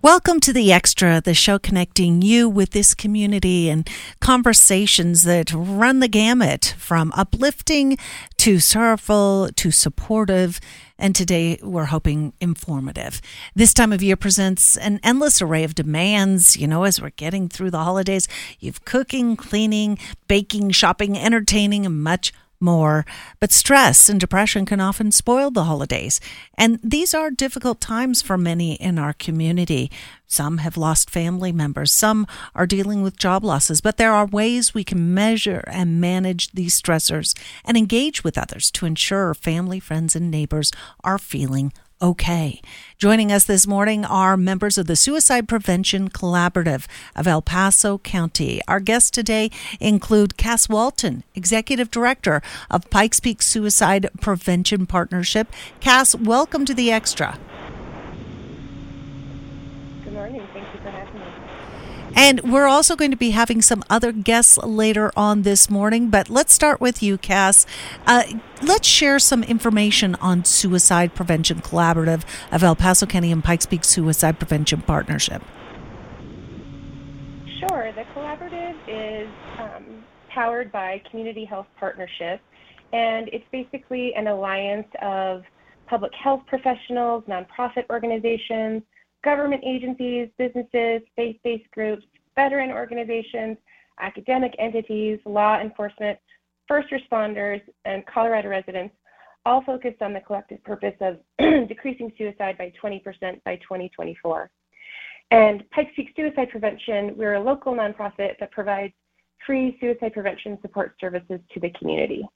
Welcome to The Extra, the show connecting you with this community and conversations that run the gamut from uplifting to sorrowful to supportive. And today we're hoping informative. This time of year presents an endless array of demands. You know, as we're getting through the holidays, you've cooking, cleaning, baking, shopping, entertaining, and much more. But stress and depression can often spoil the holidays. And these are difficult times for many in our community. Some have lost family members, some are dealing with job losses, but there are ways we can measure and manage these stressors and engage with others to ensure family, friends, and neighbors are feeling okay. Joining us this morning are members of the Suicide Prevention Collaborative of El Paso County. Our guests today include Cass Walton, Executive Director of Pikes Peak Suicide Prevention Partnership. Cass, welcome to the Extra. Good morning. Thank you for having me. And we're also going to be having some other guests later on this morning, but let's start with you, Cass. Uh, let's share some information on Suicide Prevention Collaborative of El Paso County and Pikes Peak Suicide Prevention Partnership. Sure. The collaborative is um, powered by Community Health Partnership, and it's basically an alliance of public health professionals, nonprofit organizations, government agencies, businesses, faith-based groups, veteran organizations, academic entities, law enforcement, first responders, and Colorado residents, all focused on the collective purpose of decreasing suicide by 20% by 2024. And Pikes Peak Suicide Prevention, we're a local nonprofit that provides free suicide prevention support services to the community.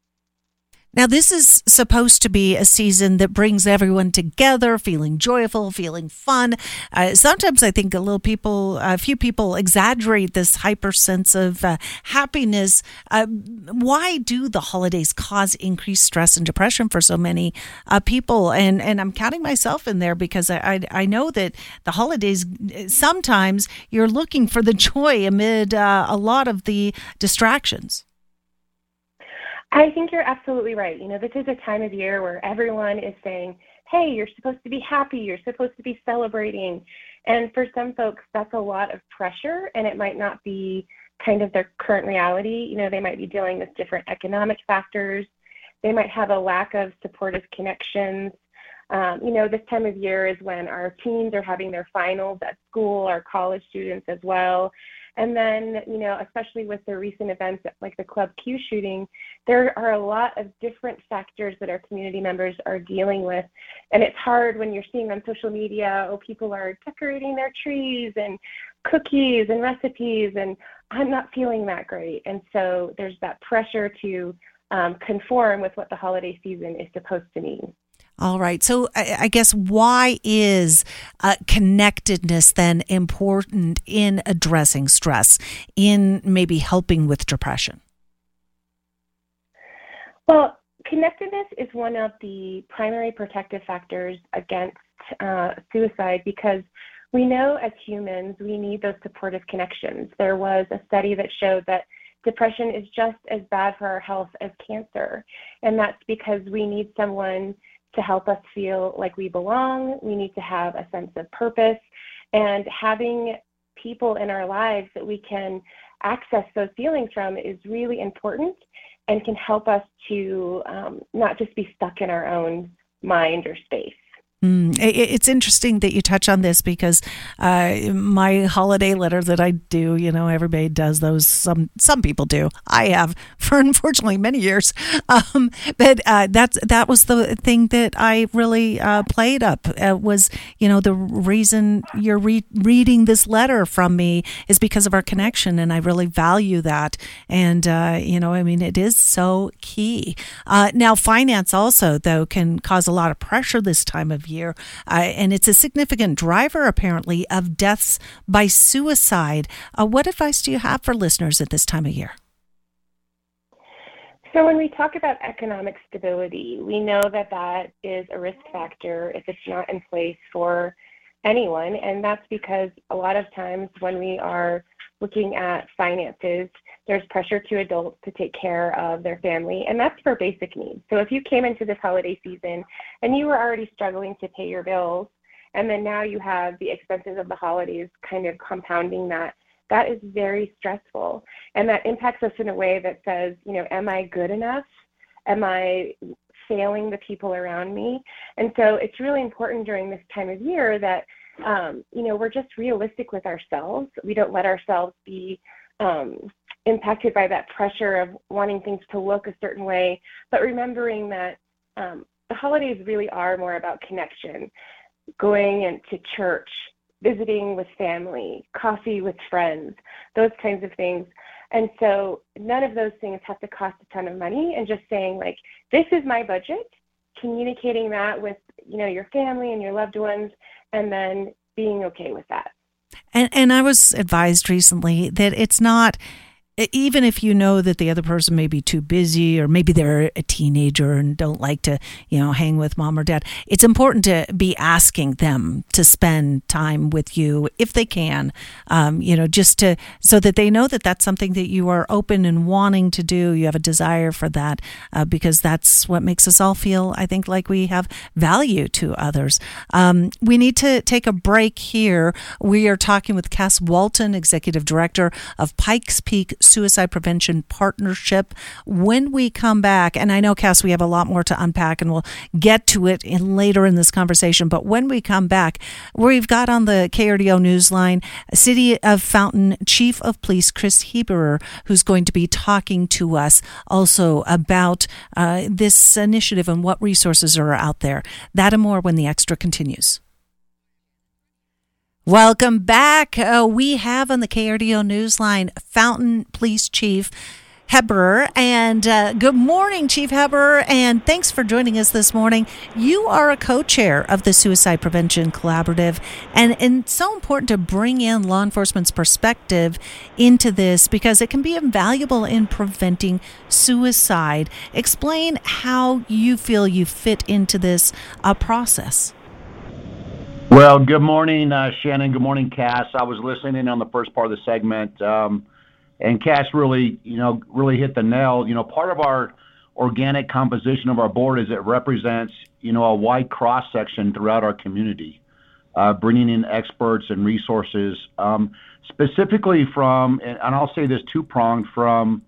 Now, this is supposed to be a season that brings everyone together, feeling joyful, feeling fun. Uh, sometimes I think a little people, a few people exaggerate this hyper sense of uh, happiness. Uh, why do the holidays cause increased stress and depression for so many uh, people? And and I'm counting myself in there because I, I, I know that the holidays sometimes you're looking for the joy amid uh, a lot of the distractions. I think you're absolutely right. You know, this is a time of year where everyone is saying, hey, you're supposed to be happy, you're supposed to be celebrating. And for some folks, that's a lot of pressure, and it might not be kind of their current reality. You know, they might be dealing with different economic factors, they might have a lack of supportive connections. Um, you know, this time of year is when our teens are having their finals at school, our college students as well. And then, you know, especially with the recent events like the Club Q shooting, there are a lot of different factors that our community members are dealing with. And it's hard when you're seeing on social media, oh, people are decorating their trees and cookies and recipes, and I'm not feeling that great. And so there's that pressure to um, conform with what the holiday season is supposed to mean. All right. So I, guess why is uh, connectedness then important in addressing stress, in maybe helping with depression? Well, connectedness is one of the primary protective factors against uh, suicide because we know as humans we need those supportive connections. There was a study that showed that depression is just as bad for our health as cancer, and that's because we need someone to help us feel like we belong. We need to have a sense of purpose. And having people in our lives that we can access those feelings from is really important and can help us to um, not just be stuck in our own mind or space. Mm, it's interesting that you touch on this because uh, my holiday letter that I do, you know, everybody does those. Some some people do. I have for unfortunately many years. Um, but uh, that's that was the thing that I really uh, played up. Uh, was you know the reason you're re- reading this letter from me is because of our connection, and I really value that. And uh, you know, I mean, it is so key. Uh, now, finance also though can cause a lot of pressure this time of year year. Uh, and it's a significant driver, apparently, of deaths by suicide. Uh, what advice do you have for listeners at this time of year? So, when we talk about economic stability, we know that that is a risk factor if it's not in place for anyone. And that's because a lot of times when we are looking at finances, there's pressure to adults to take care of their family, and that's for basic needs. So if you came into this holiday season and you were already struggling to pay your bills, and then now you have the expenses of the holidays kind of compounding that. That is very stressful, and that impacts us in a way that says, you know, am I good enough? Am I failing the people around me? And so it's really important during this time of year that um, you know we're just realistic with ourselves. We don't let ourselves be um, impacted by that pressure of wanting things to look a certain way, but remembering that um, the holidays really are more about connection, going into church, visiting with family, coffee with friends, those kinds of things. And so none of those things have to cost a ton of money and just saying like, this is my budget, communicating that with, you know, your family and your loved ones, and then being okay with that. And and I was advised recently that it's not even if you know that the other person may be too busy or maybe they're a teenager and don't like to you know hang with mom or dad it's important to be asking them to spend time with you if they can um, you know just to so that they know that that's something that you are open and wanting to do. You have a desire for that uh, because that's what makes us all feel i think like we have value to others. Um, we need to take a break here. We are talking with cass walton executive director of pikes peak Suicide Prevention Partnership. When we come back, and I know, Cass, we have a lot more to unpack and we'll get to it in, later in this conversation, but when we come back, we've got on the KRDO Newsline City of Fountain Chief of Police Chris Heberer, who's going to be talking to us also about uh, this initiative and what resources are out there. That and more when the extra continues. Welcome back. Uh, we have on the KRDO Newsline Fountain Police Chief Heberer. And uh, good morning, Chief Heberer, and thanks for joining us this morning. You are a co chair of the Suicide Prevention Collaborative, and, and it's so important to bring in law enforcement's perspective into this because it can be invaluable in preventing suicide. Explain how you feel you fit into this uh, process. Well, good morning, uh, Shannon. Good morning, Cass. I was listening on the first part of the segment, um, and Cass really, you know, really hit the nail. You know, part of our organic composition of our board is it represents, you know, a wide cross section throughout our community, uh, bringing in experts and resources, um, specifically from, and I'll say this two pronged from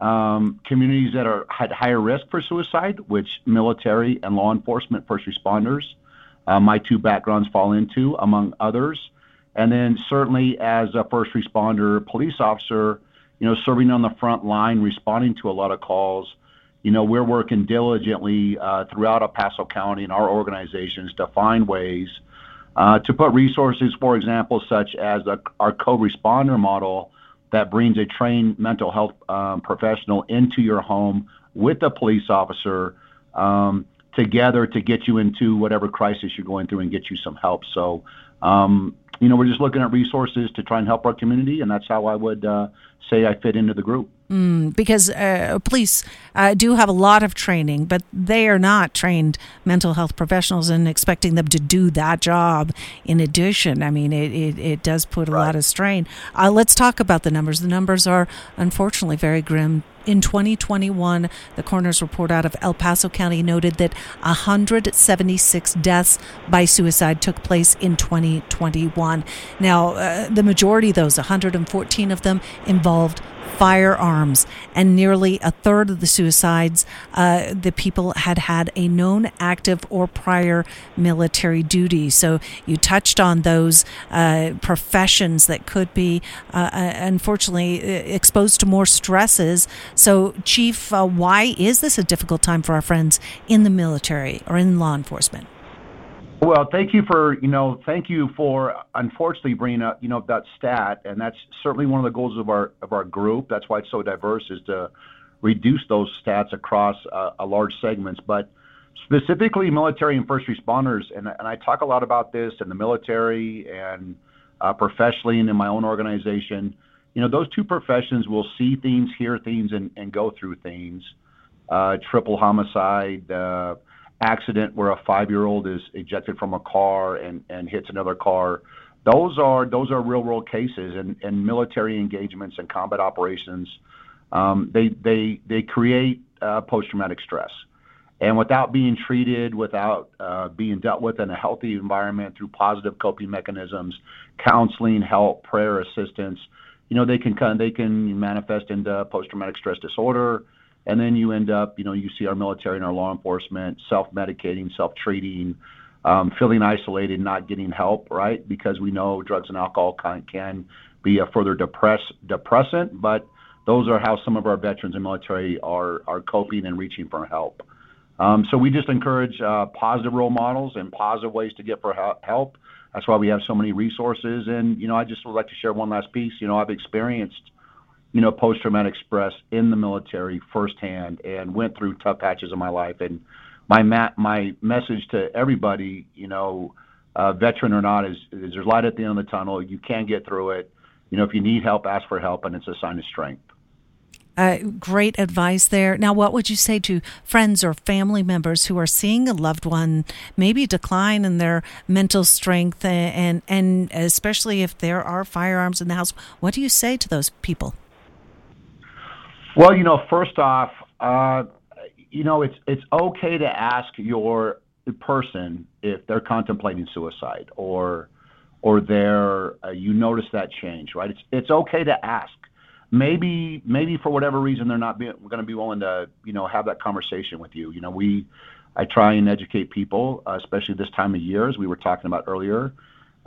um, communities that are at higher risk for suicide, which military and law enforcement, first responders uh, my two backgrounds fall into, among others. And then certainly as a first responder, police officer, you know, serving on the front line, responding to a lot of calls. You know, we're working diligently uh, throughout El Paso County and our organizations to find ways uh, to put resources, for example, such as a, our co-responder model that brings a trained mental health um, professional into your home with a police officer um, together to get you into whatever crisis you're going through and get you some help. So, um, you know, we're just looking at resources to try and help our community, and that's how I would uh, say I fit into the group. Mm, because uh, police uh, do have a lot of training, but they are not trained mental health professionals, and expecting them to do that job in addition, I mean, it, it, it does put a right. lot of strain. Uh, let's talk about the numbers. The numbers are unfortunately very grim in 2021, the coroner's report out of El Paso County noted that 176 deaths by suicide took place in 2021. Now, uh, the majority of those, 114 of them, involved firearms, and nearly a third of the suicides, uh, the people had had a known active or prior military duty. So you touched on those uh, professions that could be, uh, uh unfortunately, uh, exposed to more stresses. So, Chief, uh, why is this a difficult time for our friends in the military or in law enforcement? Well, thank you for you know thank you for unfortunately bringing up you know that stat, and that's certainly one of the goals of our of our group. That's why it's so diverse is to reduce those stats across uh, a large segments, but specifically military and first responders. And, and I talk a lot about this in the military and uh, professionally and in my own organization. You know, those two professions will see things, hear things, and, and go through things. Uh, triple homicide. Uh, accident where a five-year-old is ejected from a car and, and hits another car. Those are those are real world cases and, and military engagements and combat operations. Um, they they they create uh, post traumatic stress, and without being treated, without uh, being dealt with in a healthy environment through positive coping mechanisms, counseling, help, prayer, assistance, you know, they can they can manifest into post-traumatic stress disorder, and then you end up, you know, you see our military and our law enforcement self-medicating, self-treating, um, feeling isolated, not getting help, right? Because we know drugs and alcohol can, can be a further depress depressant, but those are how some of our veterans and military are are coping and reaching for help. Um, so we just encourage uh, positive role models and positive ways to get for help. That's why we have so many resources. And you know, I just would like to share one last piece. You know, I've experienced, you know, post-traumatic stress in the military firsthand and went through tough patches of my life. And my ma- my message to everybody, you know, uh, veteran or not, is, is there's light at the end of the tunnel. You can get through it. You know, if you need help, ask for help, and it's a sign of strength. Uh, great advice there. Now, what would you say to friends or family members who are seeing a loved one maybe decline in their mental strength, and and especially if there are firearms in the house? What do you say to those people? Well, you know, first off, uh, you know, it's it's okay to ask your person if they're contemplating suicide or or they're uh, you notice that change, right? It's it's okay to ask maybe maybe for whatever reason they're not going to be willing to you know have that conversation with you. You know, we I try and educate people, uh, especially this time of year, as we were talking about earlier.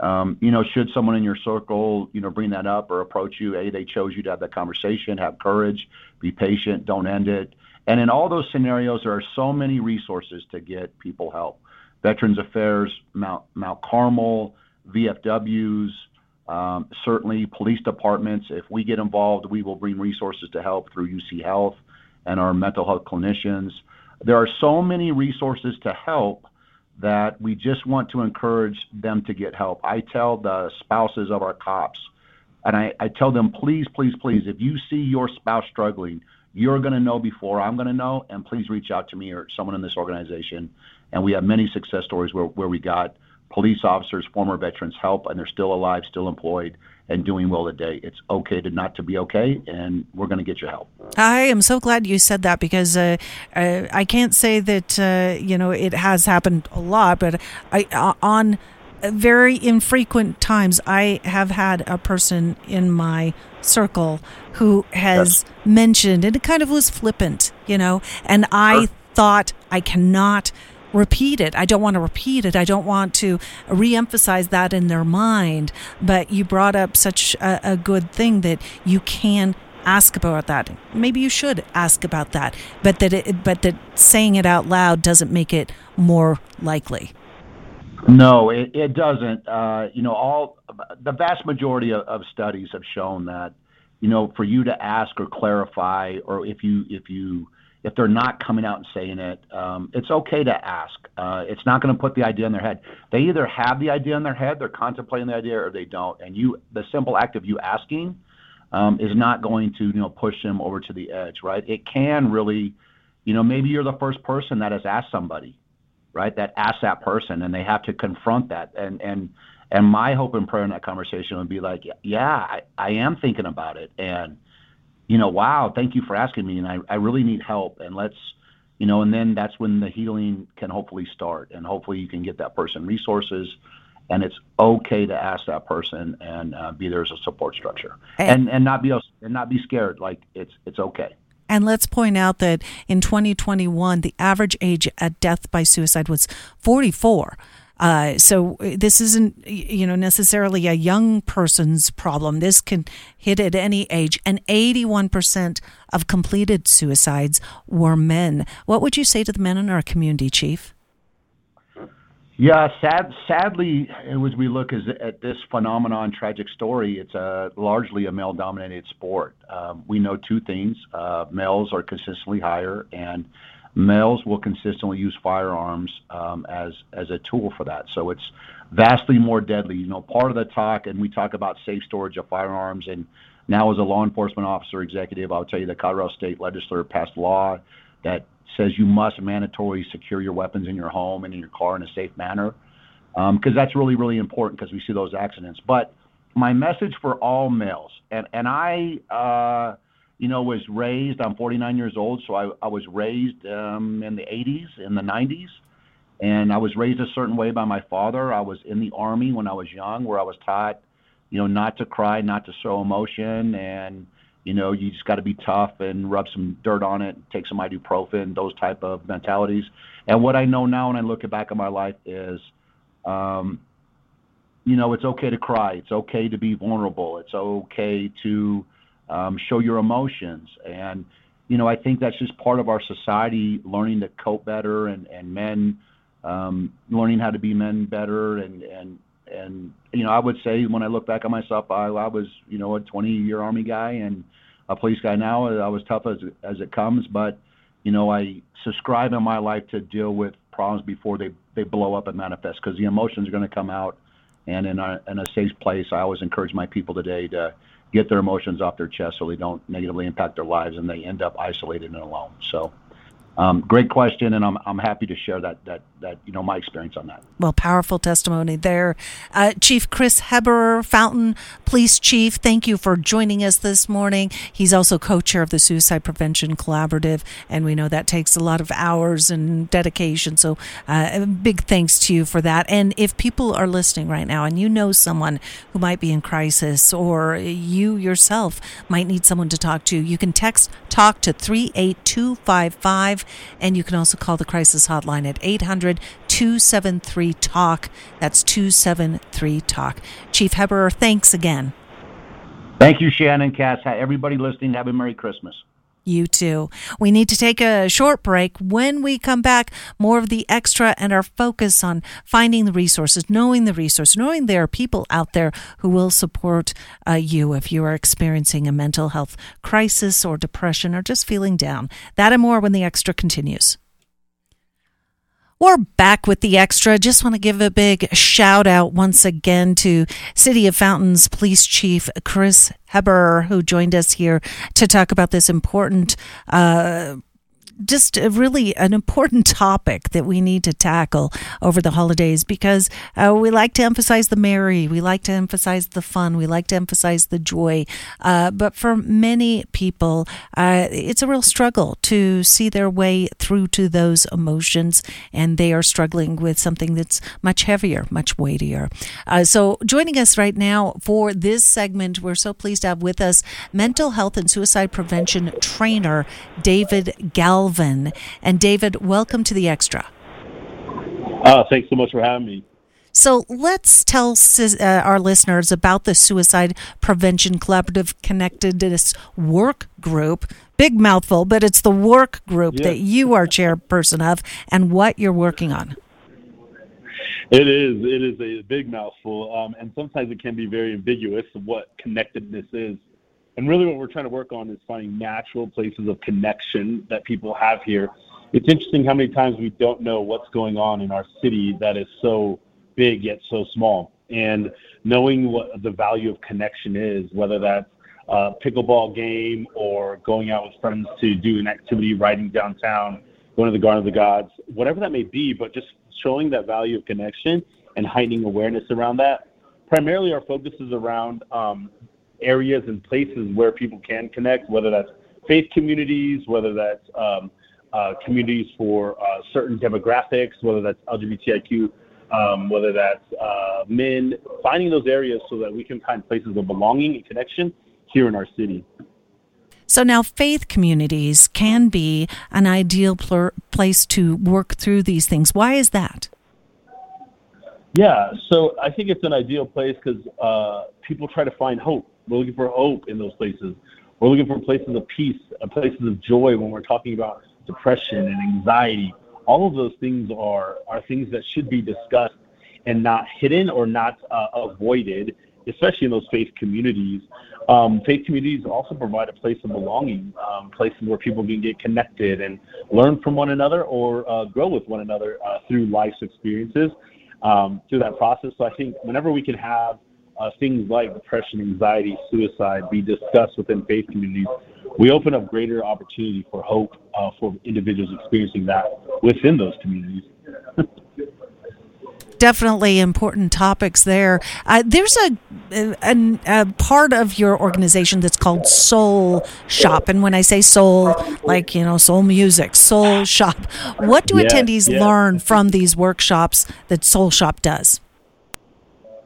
Um, you know, should someone in your circle, you know, bring that up or approach you, a they chose you to have that conversation. Have courage, be patient, don't end it. And in all those scenarios, there are so many resources to get people help. Veterans Affairs, Mount Mount Carmel, VFWs, um, certainly, police departments, if we get involved, we will bring resources to help through UC Health and our mental health clinicians. There are so many resources to help that we just want to encourage them to get help. I tell the spouses of our cops, and I, I tell them, please, please, please, if you see your spouse struggling, you're going to know before I'm going to know, and please reach out to me or someone in this organization. And we have many success stories where, where we got police officers, former veterans help, and they're still alive, still employed, and doing well today. It's okay to not to be okay, and we're going to get you help. I am so glad you said that because uh, uh, I can't say that uh, you know it has happened a lot, but I uh, on very infrequent times I have had a person in my circle who has That's- mentioned, and it kind of was flippant, you know, and I sure. thought I cannot repeat it. I don't want to repeat it. I don't want to reemphasize that in their mind. But you brought up such a, a good thing that you can ask about that. Maybe you should ask about that, but that it, but that saying it out loud doesn't make it more likely. No, it, it doesn't. Uh, you know, all the vast majority of, of studies have shown that, you know, for you to ask or clarify, or if you if you if they're not coming out and saying it, um, it's okay to ask. Uh, it's not going to put the idea in their head. They either have the idea in their head, they're contemplating the idea, or they don't. And you, the simple act of you asking, um, is not going to you know push them over to the edge, right? It can really, you know, maybe you're the first person that has asked somebody, right? That asked that person, and they have to confront that. And and and my hope and prayer in that conversation would be like, yeah, I, I am thinking about it, and you know, wow, thank you for asking me, and I, I really need help, and let's, you know, and then that's when the healing can hopefully start, and hopefully you can get that person resources, and it's okay to ask that person and uh, be there as a support structure, and and not be and not be scared, like it's it's okay. And let's point out that in 2021, the average age at death by suicide was 44. Uh, so uh, this isn't, you know, necessarily a young person's problem. This can hit at any age. And 81% of completed suicides were men. What would you say to the men in our community, Chief? Yeah, sad, sadly, as we look at this phenomenon, tragic story, it's a largely a male-dominated sport. Um, we know two things: uh, males are consistently higher, and males will consistently use firearms um, as as a tool for that. So it's vastly more deadly. You know, part of the talk, and we talk about safe storage of firearms. And now, as a law enforcement officer executive, I'll tell you the Colorado State Legislature passed law that says you must mandatorily secure your weapons in your home and in your car in a safe manner, because um, that's really really important because we see those accidents. But my message for all males, and and I. Uh, you know, was raised. I'm 49 years old, so I, I was raised um, in the 80s, in the 90s, and I was raised a certain way by my father. I was in the army when I was young, where I was taught, you know, not to cry, not to show emotion, and you know, you just got to be tough and rub some dirt on it, take some ibuprofen, those type of mentalities. And what I know now when I look back at my life is, um, you know, it's okay to cry. It's okay to be vulnerable. It's okay to um, show your emotions. And, you know, I think that's just part of our society learning to cope better and, and men um, learning how to be men better. And, and, and, you know, I would say when I look back on myself, I, I was, you know, a 20 year Army guy and a police guy now. I was tough as, as it comes, but, you know, I subscribe in my life to deal with problems before they, they blow up and manifest because the emotions are going to come out. And in a, in a safe place, I always encourage my people today to get their emotions off their chest so they don't negatively impact their lives and they end up isolated and alone. So um, great question, and I'm, I'm happy to share that, that, that, you know, my experience on that. Well, powerful testimony there. Uh, chief Chris Heberer, Fountain Police Chief, thank you for joining us this morning. He's also co chair of the Suicide Prevention Collaborative, and we know that takes a lot of hours and dedication. So, uh, big thanks to you for that. And if people are listening right now and you know someone who might be in crisis or you yourself might need someone to talk to, you can text TALK to 38255. And you can also call the crisis hotline at 800 273 TALK. That's 273 TALK. Chief Heberer, thanks again. Thank you, Shannon, Cass. Everybody listening, have a Merry Christmas. You too. We need to take a short break. When we come back, more of the extra and our focus on finding the resources, knowing the resources, knowing there are people out there who will support uh, you if you are experiencing a mental health crisis or depression or just feeling down. That and more when the extra continues. We're back with the extra. Just want to give a big shout out once again to City of Fountains Police Chief Chris Heberer, who joined us here to talk about this important uh, just really an important topic that we need to tackle over the holidays because uh, we like to emphasize the merry, we like to emphasize the fun, we like to emphasize the joy. Uh, but for many people, uh, it's a real struggle to see their way through to those emotions, and they are struggling with something that's much heavier, much weightier. Uh, so, joining us right now for this segment, we're so pleased to have with us mental health and suicide prevention trainer David Galvin. And David, welcome to the Extra. Uh, thanks so much for having me. So let's tell uh, our listeners about the Suicide Prevention Collaborative Connectedness Work Group. Big mouthful, but it's the work group yeah. that you are chairperson of and what you're working on. It is. It is a big mouthful, um, and sometimes it can be very ambiguous of what connectedness is. And really, what we're trying to work on is finding natural places of connection that people have here. It's interesting how many times we don't know what's going on in our city that is so big yet so small. And knowing what the value of connection is, whether that's a pickleball game or going out with friends to do an activity, riding downtown, going to the Garden of the Gods, whatever that may be, but just showing that value of connection and heightening awareness around that. Primarily, our focus is around um, areas and places where people can connect, whether that's faith communities, whether that's um, uh, communities for uh, certain demographics, whether that's LGBTIQ, um, whether that's uh, men, finding those areas so that we can find places of belonging and connection here in our city. So now faith communities can be an ideal pl- place to work through these things. Why is that? Yeah, so I think it's an ideal place because uh, people try to find hope. We're looking for hope in those places. We're looking for places of peace, uh, places of joy when we're talking about depression and anxiety. All of those things are are things that should be discussed and not hidden or not uh, avoided, especially in those faith communities. Um, faith communities also provide a place of belonging, um, places where people can get connected and learn from one another or uh, grow with one another uh, through life's experiences um, through that process. So I think whenever we can have uh, things like depression, anxiety, suicide be discussed within faith communities, we open up greater opportunity for hope uh, for individuals experiencing that within those communities. definitely important topics there. Uh, there's a, a, a, part of your organization that's called Soul Shop. And when I say soul, like, you know, soul music, Soul Shop, what do attendees learn from these workshops that Soul Shop does?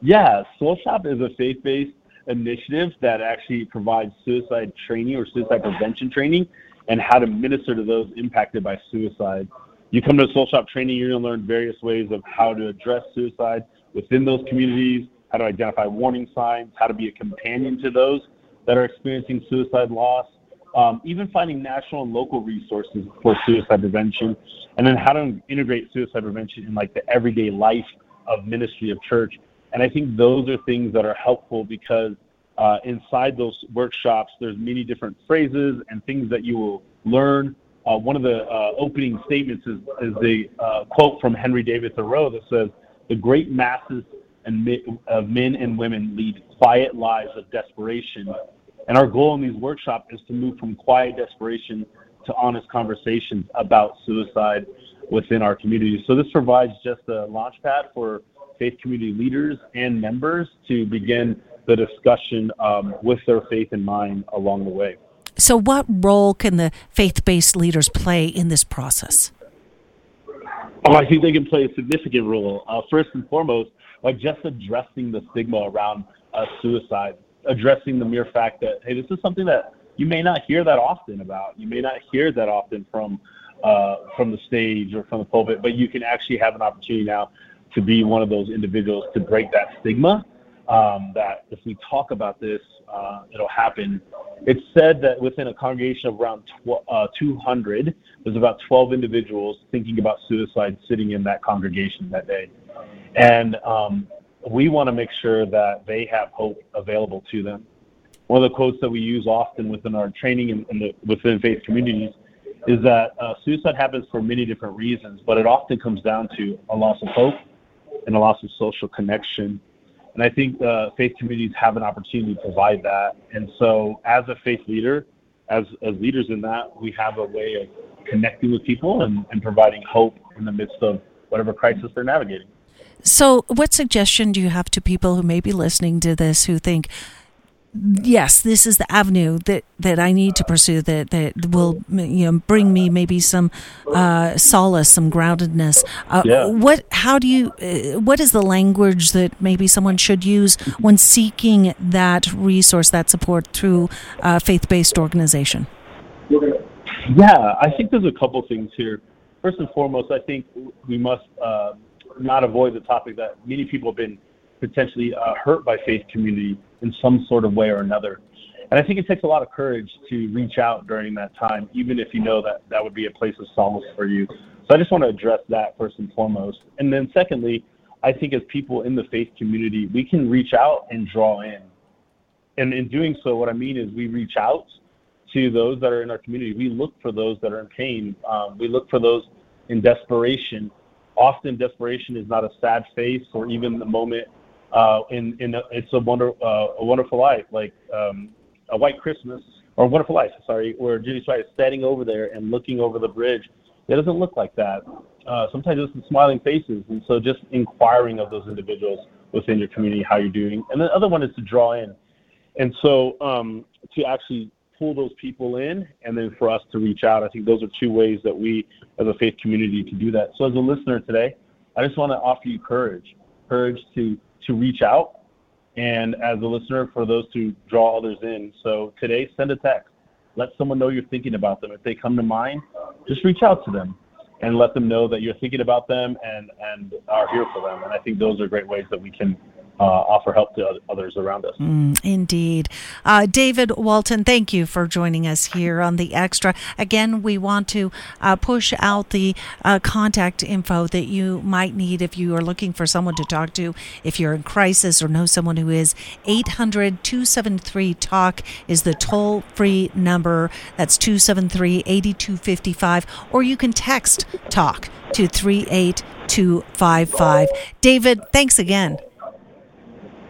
Yeah, Soul Shop is a faith based initiative that actually provides suicide training or suicide prevention training and how to minister to those impacted by suicide. You come to Soul Shop training, you're going to learn various ways of how to address suicide within those communities, how to identify warning signs, how to be a companion to those that are experiencing suicide loss, um, even finding national and local resources for suicide prevention, and then how to integrate suicide prevention in like the everyday life of ministry of church. And I think those are things that are helpful because uh, inside those workshops, there's many different phrases and things that you will learn. Uh, one of the uh, opening statements is, is the uh, quote from Henry David Thoreau that says, "The great masses and of men and women lead quiet lives of desperation." And our goal in these workshops is to move from quiet desperation to honest conversations about suicide within our community. So this provides just a launchpad for faith community leaders and members to begin the discussion um, with their faith in mind along the way. So, what role can the faith based leaders play in this process? Oh, I think they can play a significant role. Uh, first and foremost, by just addressing the stigma around uh, suicide, addressing the mere fact that, hey, this is something that you may not hear that often about. You may not hear that often from uh, from the stage or from the pulpit, but you can actually have an opportunity now to be one of those individuals to break that stigma. Um, that if we talk about this, uh, it'll happen. It's said that within a congregation of around tw- uh, 200, there's about 12 individuals thinking about suicide sitting in that congregation that day. And um, we want to make sure that they have hope available to them. One of the quotes that we use often within our training and, the, within faith communities is that uh, suicide happens for many different reasons, but it often comes down to a loss of hope and a loss of social connection. And I think uh, faith communities have an opportunity to provide that. And so, as a faith leader, as, as leaders in that, we have a way of connecting with people and, and providing hope in the midst of whatever crisis they're navigating. So, what suggestion do you have to people who may be listening to this who think, yes, this is the avenue that, that I need to pursue that, that will you know bring me maybe some uh, solace, some groundedness. Uh, yeah. What? How do you? Uh, what is the language that maybe someone should use when seeking that resource, that support through a faith-based organization? Yeah, I think there's a couple things here. First and foremost, I think we must uh, not avoid the topic that many people have been potentially uh, hurt by faith community in some sort of way or another. And I think it takes a lot of courage to reach out during that time, even if you know that that would be a place of solace for you. So I just want to address that first and foremost. And then secondly, I think as people in the faith community, we can reach out and draw in. And in doing so, what I mean is we reach out to those that are in our community. We look for those that are in pain. Um, we look for those in desperation. Often, desperation is not a sad face or even the moment uh, in in a, it's a wonder uh, a wonderful life like um, a white Christmas or Wonderful Life, sorry, where Jimmy Stewart is standing over there and looking over the bridge. It doesn't look like that. Uh, sometimes it's the smiling faces, and so just inquiring of those individuals within your community how you're doing. And the other one is to draw in, and so um, to actually pull those people in, and then for us to reach out. I think those are two ways that we, as a faith community, can do that. So as a listener today, I just want to offer you courage, courage to to reach out and as a listener for those to draw others in. So today, send a text. Let someone know you're thinking about them. If they come to mind, just reach out to them and let them know that you're thinking about them and, and are here for them. And I think those are great ways that we can uh, offer help to others around us. Mm, indeed. Uh, David Walton, thank you for joining us here on The Extra. Again, we want to uh, push out the uh, contact info that you might need if you are looking for someone to talk to, if you're in crisis or know someone who is. 800 273 TALK is the toll free number. That's 273 8255. Or you can text TALK to 38255. David, thanks again.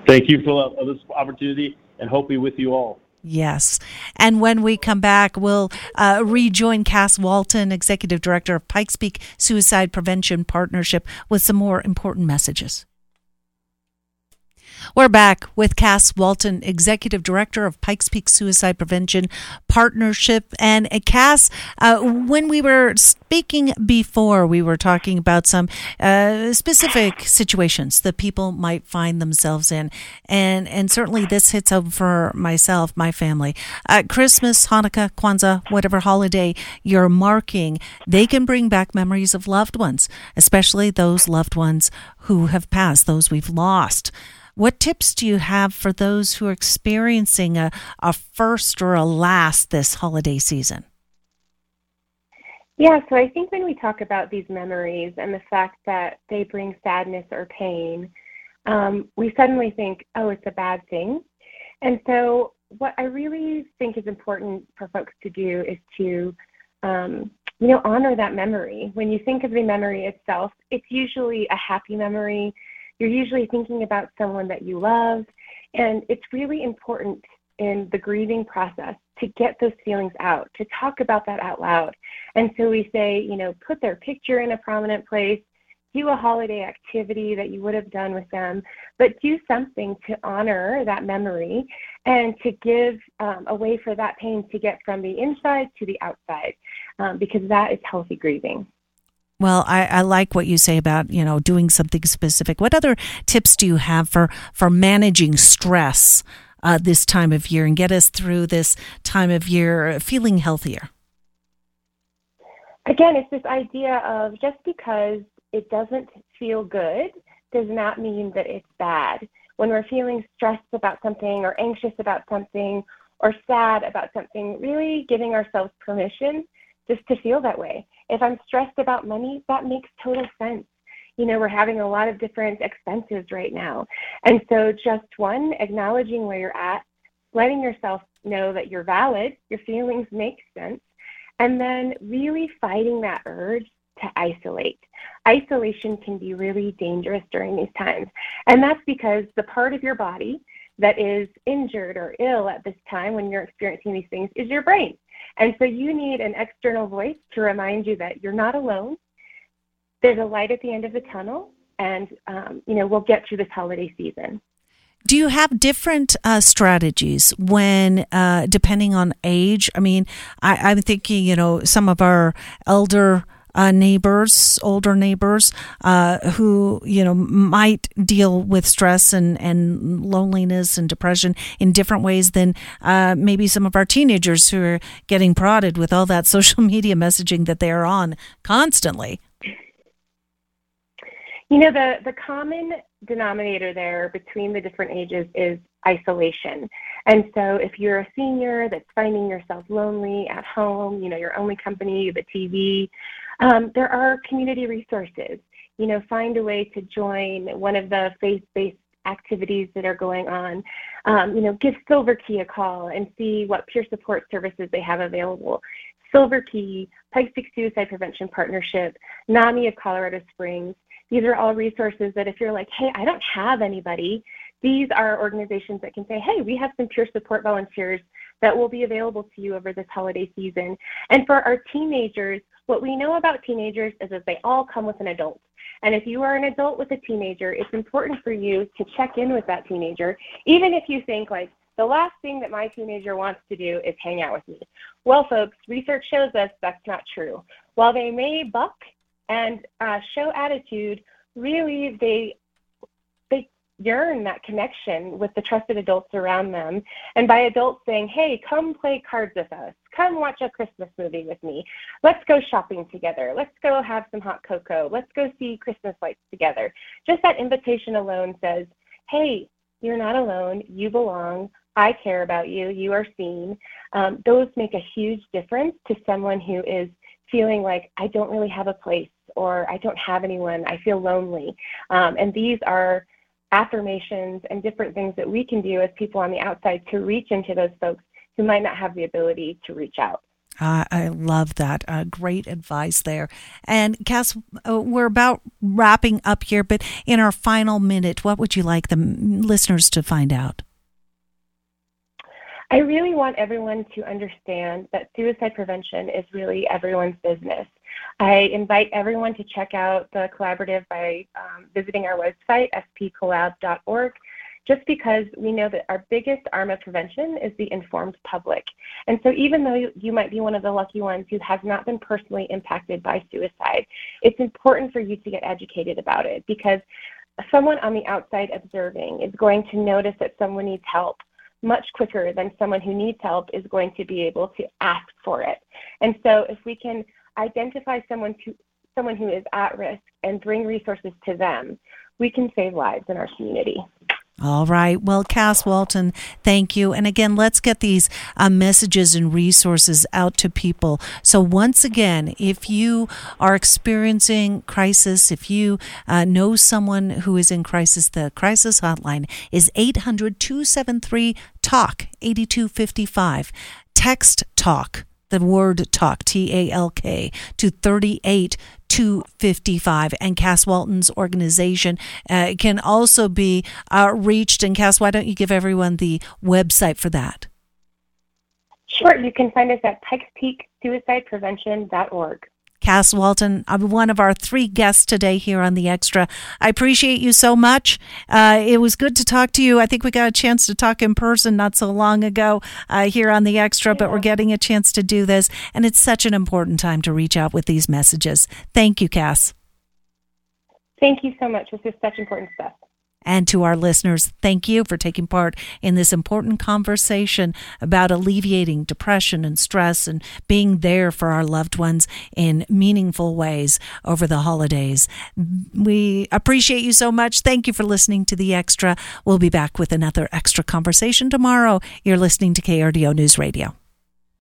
Thank you for this opportunity and hope be with you all. Yes. And when we come back, we'll uh, rejoin Cass Walton, Executive Director of Pikes Peak Suicide Prevention Partnership, with some more important messages. We're back with Cass Walton, Executive Director of Pikes Peak Suicide Prevention Partnership. And uh, Cass, uh, when we were speaking before, we were talking about some uh, specific situations that people might find themselves in. And, and certainly this hits home for myself, my family. Uh, Christmas, Hanukkah, Kwanzaa, whatever holiday you're marking, they can bring back memories of loved ones, especially those loved ones who have passed, those we've lost. What tips do you have for those who are experiencing a, a first or a last this holiday season? Yeah, so I think when we talk about these memories and the fact that they bring sadness or pain, um, we suddenly think, oh, it's a bad thing. And so, what I really think is important for folks to do is to, um, you know, honor that memory. When you think of the memory itself, it's usually a happy memory you're usually thinking about someone that you love. And it's really important in the grieving process to get those feelings out, to talk about that out loud. And so we say, you know, put their picture in a prominent place, do a holiday activity that you would have done with them, but do something to honor that memory and to give um, a way for that pain to get from the inside to the outside, um, because that is healthy grieving. Well, I, I, like what you say about you know doing something specific. What other tips do you have for for managing stress uh, this time of year and get us through this time of year feeling healthier? Again, it's this idea of just because it doesn't feel good does not mean that it's bad. When we're feeling stressed about something or anxious about something or sad about something, really giving ourselves permission just to feel that way. If I'm stressed about money, that makes total sense. You know, we're having a lot of different expenses right now. And so, just one, acknowledging where you're at, letting yourself know that you're valid, your feelings make sense, and then really fighting that urge to isolate. Isolation can be really dangerous during these times. And that's because the part of your body that is injured or ill at this time when you're experiencing these things is your brain. And so you need an external voice to remind you that you're not alone. There's a light at the end of the tunnel, and um, you know we'll get through this holiday season. Do you have different uh, strategies when, uh, depending on age? I mean, I, I'm thinking, you know, some of our elder uh, neighbors, older neighbors, uh, who you know might deal with stress and and loneliness and depression in different ways than uh, maybe some of our teenagers who are getting prodded with all that social media messaging that they are on constantly. You know, the, the common denominator there between the different ages is isolation. And so if you're a senior that's finding yourself lonely at home, you know, your only company, the TV, um, there are community resources. You know, find a way to join one of the faith-based activities that are going on. Um, you know, give Silver Key a call and see what peer support services they have available. Silver Key, Pikes Peak Suicide Prevention Partnership, NAMI of Colorado Springs. These are all resources that if you're like, hey, I don't have anybody, these are organizations that can say, hey, we have some peer support volunteers that will be available to you over this holiday season. And for our teenagers, what we know about teenagers is that they all come with an adult. And if you are an adult with a teenager, it's important for you to check in with that teenager, even if you think like, the last thing that my teenager wants to do is hang out with me. Well, folks, research shows us that's not true. While they may buck and uh, show attitude, really they yearn that connection with the trusted adults around them. And by adults saying, hey, come play cards with us, come watch a Christmas movie with me, let's go shopping together, let's go have some hot cocoa, let's go see Christmas lights together. Just that invitation alone says, hey, you're not alone, you belong. I care about you. You are seen. Um, those make a huge difference to someone who is feeling like I don't really have a place or I don't have anyone. I feel lonely. Um, and these are affirmations and different things that we can do as people on the outside to reach into those folks who might not have the ability to reach out. Uh, I love that. Uh, great advice there. And Cass, uh, we're about wrapping up here, but in our final minute, what would you like the listeners to find out? I really want everyone to understand that suicide prevention is really everyone's business. I invite everyone to check out the collaborative by um, visiting our website, spcollab.org, just because we know that our biggest arm of prevention is the informed public. And so, even though you might be one of the lucky ones who has not been personally impacted by suicide, it's important for you to get educated about it because someone on the outside observing is going to notice that someone needs help much quicker than someone who needs help is going to be able to ask for it. And so if we can identify someone to someone who is at risk and bring resources to them, we can save lives in our community. All right. Well, Cass Walton, thank you. And again, let's get these uh, messages and resources out to people. So, once again, if you are experiencing crisis, if you uh, know someone who is in crisis, the crisis hotline is 800 273 TALK 8255. Text TALK the word talk, T A L K, to 38 255. And Cass Walton's organization uh, can also be uh, reached. And Cass, why don't you give everyone the website for that? Sure. You can find us at Pikes Peak Suicide Prevention.org. Cass Walton, I'm one of our three guests today here on The Extra. I appreciate you so much. Uh, it was good to talk to you. I think we got a chance to talk in person not so long ago uh, here on The Extra, but we're getting a chance to do this. And it's such an important time to reach out with these messages. Thank you, Cass. Thank you so much. This is such important stuff. And to our listeners, thank you for taking part in this important conversation about alleviating depression and stress and being there for our loved ones in meaningful ways over the holidays. We appreciate you so much. Thank you for listening to The Extra. We'll be back with another extra conversation tomorrow. You're listening to KRDO News Radio.